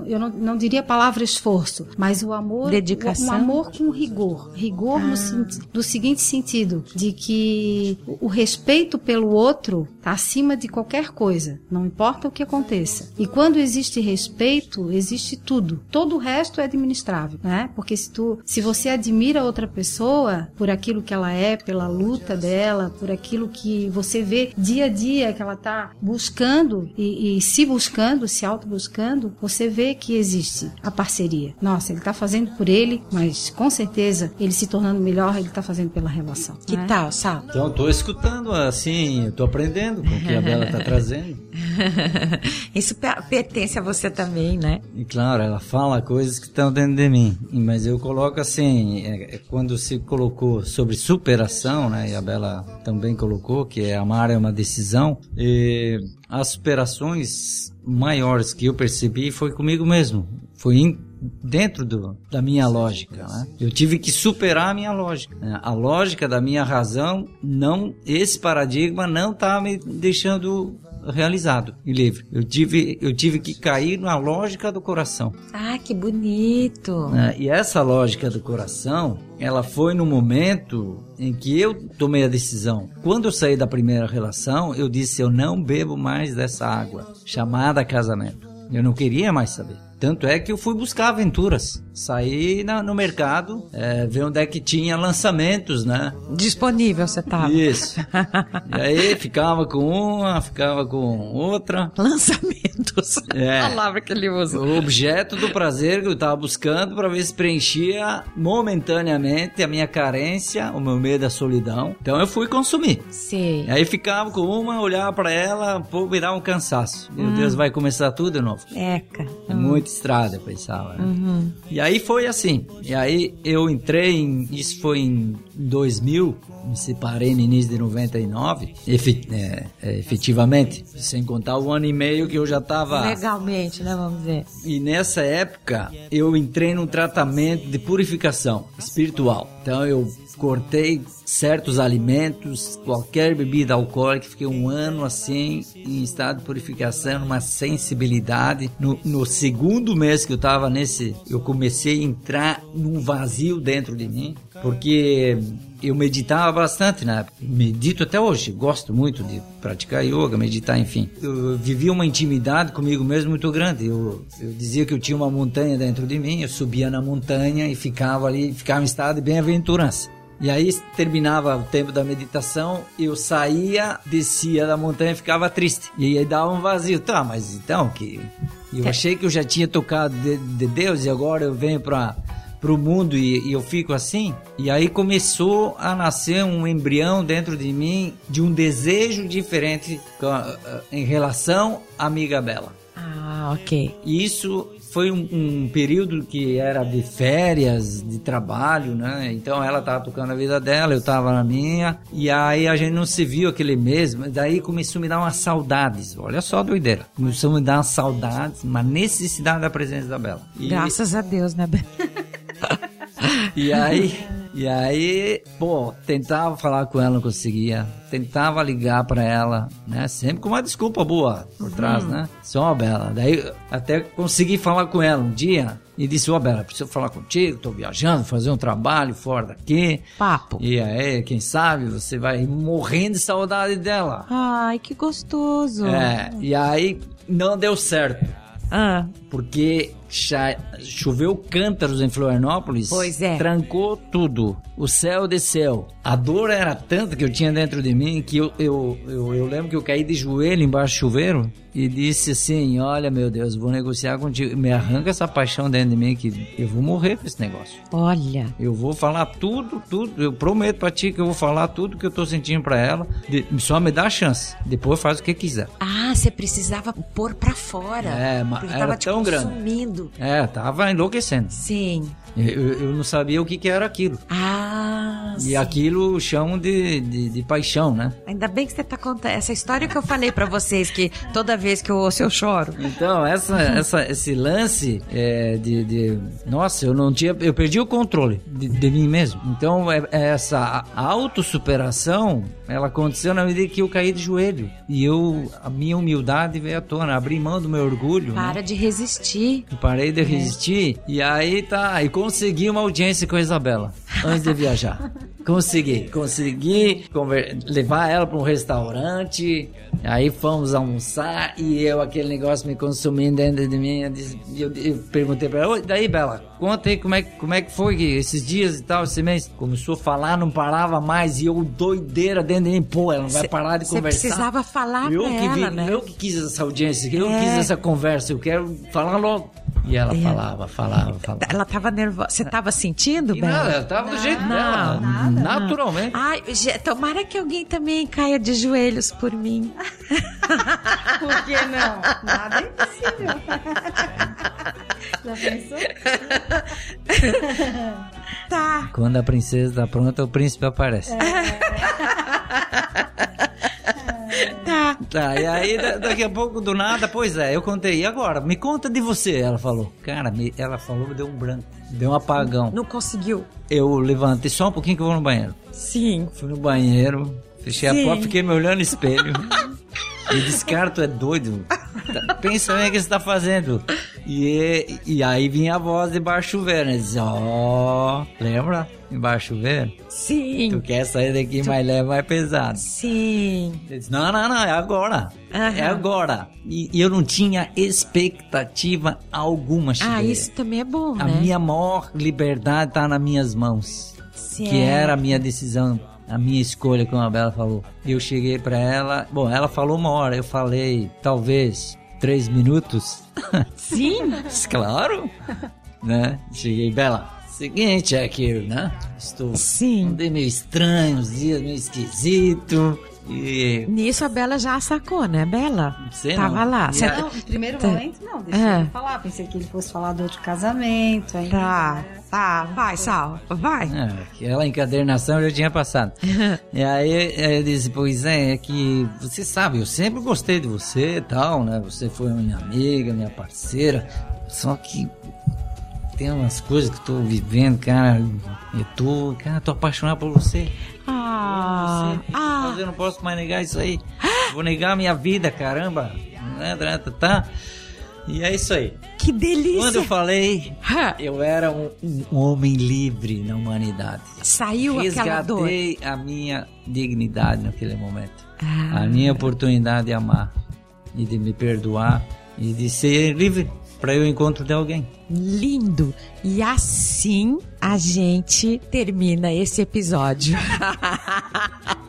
eu não, não diria a palavra esforço, mas o amor, Dedicação. um amor com rigor, rigor no senti- do seguinte sentido, de que o respeito pelo outro está acima de qualquer coisa, não importa o que aconteça. E quando existe respeito, existe tudo. Todo o resto é administrável, né? Porque se tu, se você admira outra pessoa por aquilo que ela é, pela luta dela, por aquilo que você vê dia a dia que ela tá buscando e, e se buscando, se auto buscando, você vê que existe a parceria. Nossa, ele tá fazendo por ele, mas com certeza ele se tornando melhor, ele tá fazendo pela relação. Que né? tal, Sal? Então, eu tô escutando assim, eu tô aprendendo com o que a Bela está trazendo. *laughs* Isso pe- pertence a você também, né? E claro, ela fala coisas que estão dentro de mim. Mas eu coloco assim, é, é quando se colocou sobre superação, né? E a Bela também colocou que é amar é uma decisão. E as superações maiores que eu percebi foi comigo mesmo. Foi dentro do, da minha lógica, né? Eu tive que superar a minha lógica. né? A lógica da minha razão não, esse paradigma não tá me deixando realizado e livre. Eu tive, eu tive que cair na lógica do coração. Ah, que bonito. né? E essa lógica do coração, ela foi no momento em que eu tomei a decisão. Quando eu saí da primeira relação, eu disse eu não bebo mais dessa água chamada casamento. Eu não queria mais saber. Tanto é que eu fui buscar aventuras. Saí na- no mercado, é, ver onde é que tinha lançamentos, né? Disponível você tava. Isso. *laughs* E aí ficava com uma, ficava com outra. Lançamentos. É. A palavra que ele usa. O objeto do prazer que eu estava buscando para ver se preenchia momentaneamente a minha carência, o meu medo da solidão. Então eu fui consumir. Sei. E aí ficava com uma, olhava para ela, pô, dá um cansaço. Meu Deus, vai começar tudo de novo. Eca. É muita estrada, eu pensava. né? E aí foi assim. E aí eu entrei em. Isso foi em 2000, me separei no início de 99, efe- é, é, efetivamente, sem contar o ano e meio que eu já estava. Legalmente, né? Vamos dizer. E nessa época eu entrei num tratamento de purificação espiritual. Então eu cortei certos alimentos, qualquer bebida alcoólica, fiquei um ano assim em estado de purificação, uma sensibilidade. No, no segundo mês que eu estava nesse, eu comecei a entrar num vazio dentro de mim, porque eu meditava bastante na época. Medito até hoje, gosto muito de praticar yoga, meditar, enfim. Eu vivi uma intimidade comigo mesmo muito grande. Eu, eu dizia que eu tinha uma montanha dentro de mim, eu subia na montanha e ficava ali, ficava em estado de bem-aventurança. E aí terminava o tempo da meditação, eu saía, descia da montanha e ficava triste. E aí dava um vazio. Tá, mas então que eu achei que eu já tinha tocado de, de Deus e agora eu venho para pro mundo e, e eu fico assim. E aí começou a nascer um embrião dentro de mim de um desejo diferente com em relação à amiga Bela. Ah, ok. Isso foi um, um período que era de férias, de trabalho, né? Então ela tava tocando a vida dela, eu tava na minha. E aí a gente não se viu aquele mês, mas daí começou a me dar umas saudades. Olha só a doideira. Começou a me dar umas saudades, uma necessidade da presença da Bela. E- Graças a Deus, né, Ben? *laughs* E aí, e aí, pô, tentava falar com ela, não conseguia. Tentava ligar pra ela, né? Sempre com uma desculpa boa por trás, né? Só uma bela. Daí até consegui falar com ela um dia e disse: Ô Bela, preciso falar contigo, tô viajando, fazer um trabalho fora daqui. Papo. E aí, quem sabe, você vai morrendo de saudade dela. Ai, que gostoso. É, e aí não deu certo. Ah, Porque choveu cântaros em Florianópolis. Pois é. Trancou tudo. O céu desceu. A dor era tanta que eu tinha dentro de mim que eu, eu, eu, eu lembro que eu caí de joelho embaixo do chuveiro e disse assim: Olha, meu Deus, vou negociar contigo. Me arranca essa paixão dentro de mim que eu vou morrer com esse negócio. olha. Eu vou falar tudo, tudo. Eu prometo pra ti que eu vou falar tudo que eu tô sentindo pra ela. De- só me dá a chance. Depois faz o que quiser. Ah, você precisava pôr pra fora. É, mas era tão grande. Consumindo. É, tava enlouquecendo. Sim. Eu, eu não sabia o que, que era aquilo. Ah, E sim. aquilo chamam de, de, de paixão, né? Ainda bem que você tá contando essa história que eu falei pra vocês, que toda vez que eu ouço eu choro. Então, essa, essa, esse lance é, de, de- Nossa, eu não tinha. Eu perdi o controle de, de mim mesmo. Então, é, é essa autossuperação, ela aconteceu na medida que eu caí de joelho. E eu. A minha humildade veio à tona. Abri mão do meu orgulho. né? Para de resistir. Parei de resistir e aí tá, e consegui uma audiência com a Isabela antes de viajar. Consegui, consegui levar ela para um restaurante. Aí fomos almoçar e eu aquele negócio me consumindo dentro de mim. Eu, disse- eu- eu perguntei para ela: "Oi, daí Bela, conta aí como é, que- como é que foi que esses dias e tal, esse mês. Começou a falar, não parava mais e eu doideira dentro de mim. Pô, ela não vai Cê- parar de conversar. precisava falar eu pra que ela, vi- né? Eu que quis essa audiência, eu É. quis essa conversa, eu quero falar logo. E ela E- falava, falava, *laughs* falava. Ela tava nervosa. Você tava sentindo, Bela? nada, ela tava do jeito Não, dela, nada. naturalmente. Ai, tomara que alguém também caia de joelhos por mim. *laughs* Por que não? Nada é impossível. *laughs* Já pensou? Tá. Quando a princesa tá pronta, o príncipe aparece. Tá. Tá, e aí da- daqui a pouco, do nada, pois é, eu contei. E agora? Me conta de você, ela falou. Cara, me- ela falou, me deu um branco. Deu um apagão. Não conseguiu. Eu levantei só um pouquinho que eu vou no banheiro. Sim. Fui no banheiro, fechei Sim. a porta, fiquei me olhando no espelho. E disse, cara, tu é doido. Tá- Pensa bem o que você tá fazendo. E, e aí vinha a voz de baixo chuveiro. Né? Dizia, ó, lembra? Embaixo? Tu Sim. quer sair daqui mais leve, mais pesado. Sim. Ele disse, não, não, não, é agora. Aham. É agora. E, e eu não tinha expectativa alguma, Ah, Chiveira. isso também é bom, A né? minha maior liberdade tá nas minhas mãos. Sim. Que era a minha decisão, a minha escolha, como a Bela falou. Eu cheguei pra ela, bom, ela falou uma hora, eu falei talvez três minutos. Sim. *laughs* claro, né? Cheguei, Bela, seguinte é que, né? Estou Sim. meio estranho, uns dias meio esquisito. E Nisso a Bela já sacou, né, Bela? Sei Tava não. lá. Cê- a- Não, no primeiro Tá. momento não, deixa É. ele falar. Pensei que ele fosse falar do outro casamento. Ainda. Tá, tá, vai, Sal, vai. É, aquela encadernação eu já tinha passado. *laughs* e aí eu disse, pois é, é que você sabe, eu sempre gostei de você e tal, né? Você foi minha amiga, minha parceira. Só que tem umas coisas que eu tô vivendo, cara. Eu tô, cara, tô apaixonado por você. Ah, Você- ah, Mas eu não posso mais negar isso aí. Vou negar a minha vida, caramba. Né, tá, tá. E é isso aí. que delícia. Quando eu falei, eu era um, um homem livre na humanidade. Saiu aquela dor. Resgatei a minha dignidade naquele momento. Ah. A minha oportunidade de amar e de me perdoar e de ser livre para o encontro de alguém. Lindo. E assim a gente termina esse episódio. *laughs*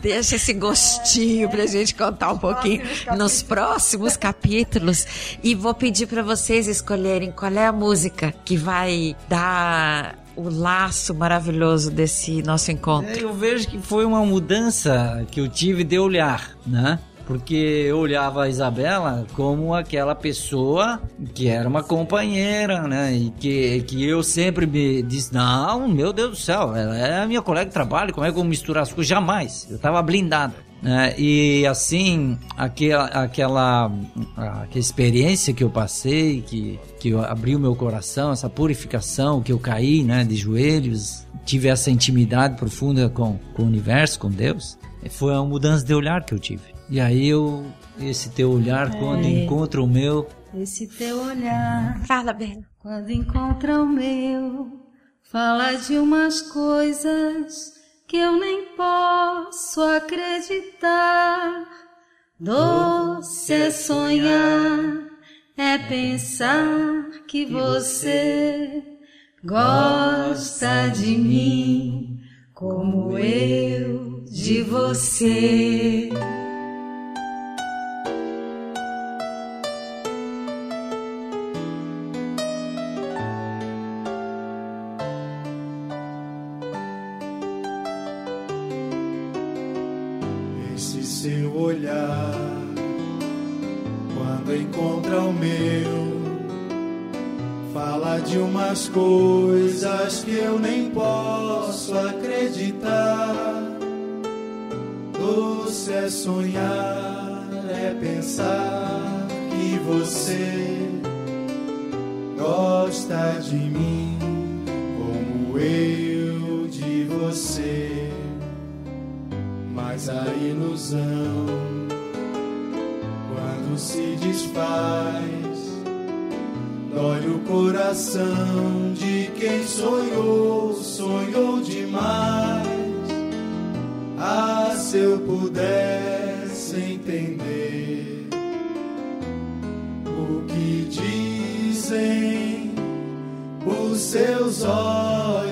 Deixa esse gostinho pra gente contar um pouquinho nos próximos capítulos. E vou pedir pra vocês escolherem qual é a música que vai dar o laço maravilhoso desse nosso encontro. É, Eu vejo que foi uma mudança que eu tive de olhar, né? Porque eu olhava a Isabela como aquela pessoa que era uma companheira, né? E que, que eu sempre me disse: Não, meu Deus do céu, ela é minha colega de trabalho, como é que eu vou misturar as coisas? Jamais. Eu tava blindado. Né? E assim, aquela, aquela, aquela experiência que eu passei, que, que eu abri o meu coração, essa purificação, que eu caí né, de joelhos, tive essa intimidade profunda com, com o universo, com Deus, foi uma mudança de olhar que eu tive. E aí eu, esse teu olhar, quando encontra o meu, Esse teu olhar, Fala, Bela. quando encontra o meu, fala de umas coisas que eu nem posso acreditar. Doce é sonhar, é pensar que você gosta de mim como eu de você. Encontra o meu, fala de umas coisas que eu nem posso acreditar. Doce é sonhar, é pensar que você gosta de mim como eu de você mas a ilusão se desfaz dói o coração de quem sonhou, sonhou demais. Ah, se eu pudesse entender o que dizem os seus olhos.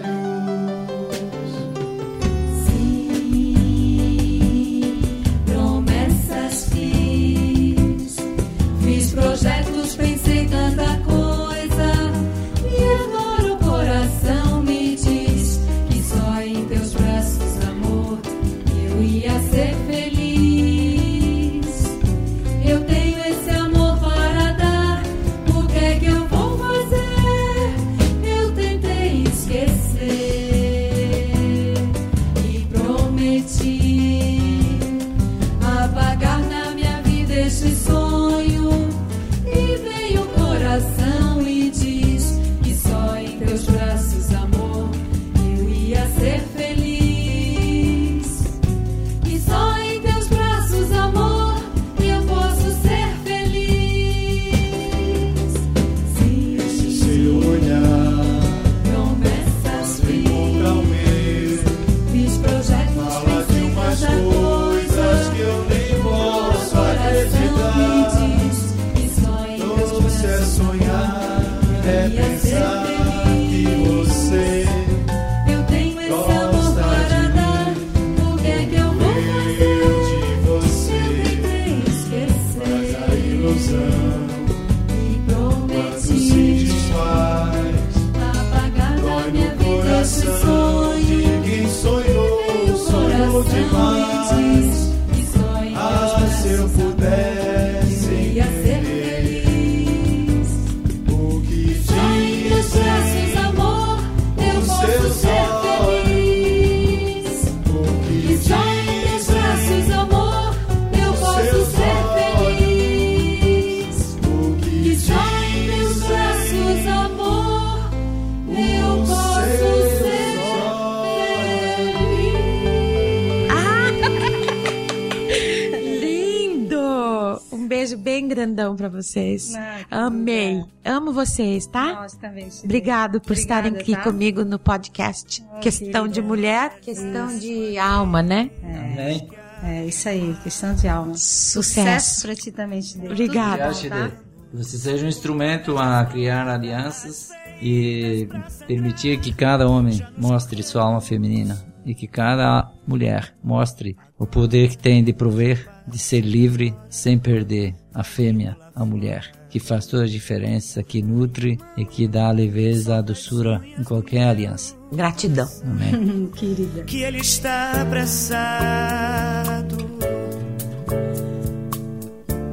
Vocês. Ah, Amei. linda. Amo vocês, tá? Nós também. Cidê. Obrigado por Obrigada, estarem aqui tá? comigo no podcast. Oh, questão querida. de mulher, questão de alma, né? Amém? É isso aí, questão de alma. Sucesso. pra ti também. Obrigada. Tá? Que você seja um instrumento a criar alianças e permitir que cada homem mostre sua alma feminina e que cada mulher mostre o poder que tem de prover, de ser livre sem perder a fêmea, a mulher, que faz toda a diferença, que nutre e que dá a leveza, a doçura em qualquer aliança. Gratidão. Amém. *laughs* Querida. que ele está apressado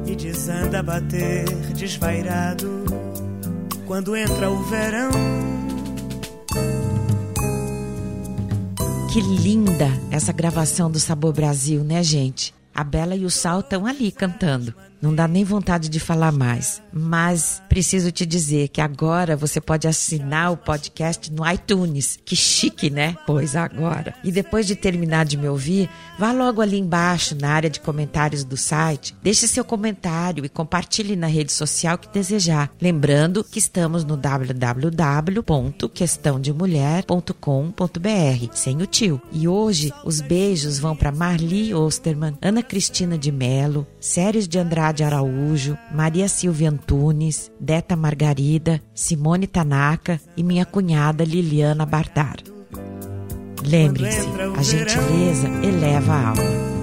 e desanda a bater desvairado quando entra o verão. Que linda essa gravação do Sabor Brasil, né, gente? A Bela e o Sal estão ali cantando. Não dá nem vontade de falar mais. Mas preciso te dizer que agora você pode assinar o podcast no iTunes. Que chique, né? Pois agora. E depois de terminar de me ouvir, vá logo ali embaixo na área de comentários do site, deixe seu comentário e compartilhe na rede social que desejar. Lembrando que estamos no www.questãodemulher.com.br, sem o tio. E hoje os beijos vão para Marli Osterman, Ana Cristina de Melo, Séries de Andrade Araújo, Maria Silvia Antunes, Deta Margarida, Simone Tanaka e minha cunhada Liliana Bardar. Lembre-se, a gentileza eleva a alma.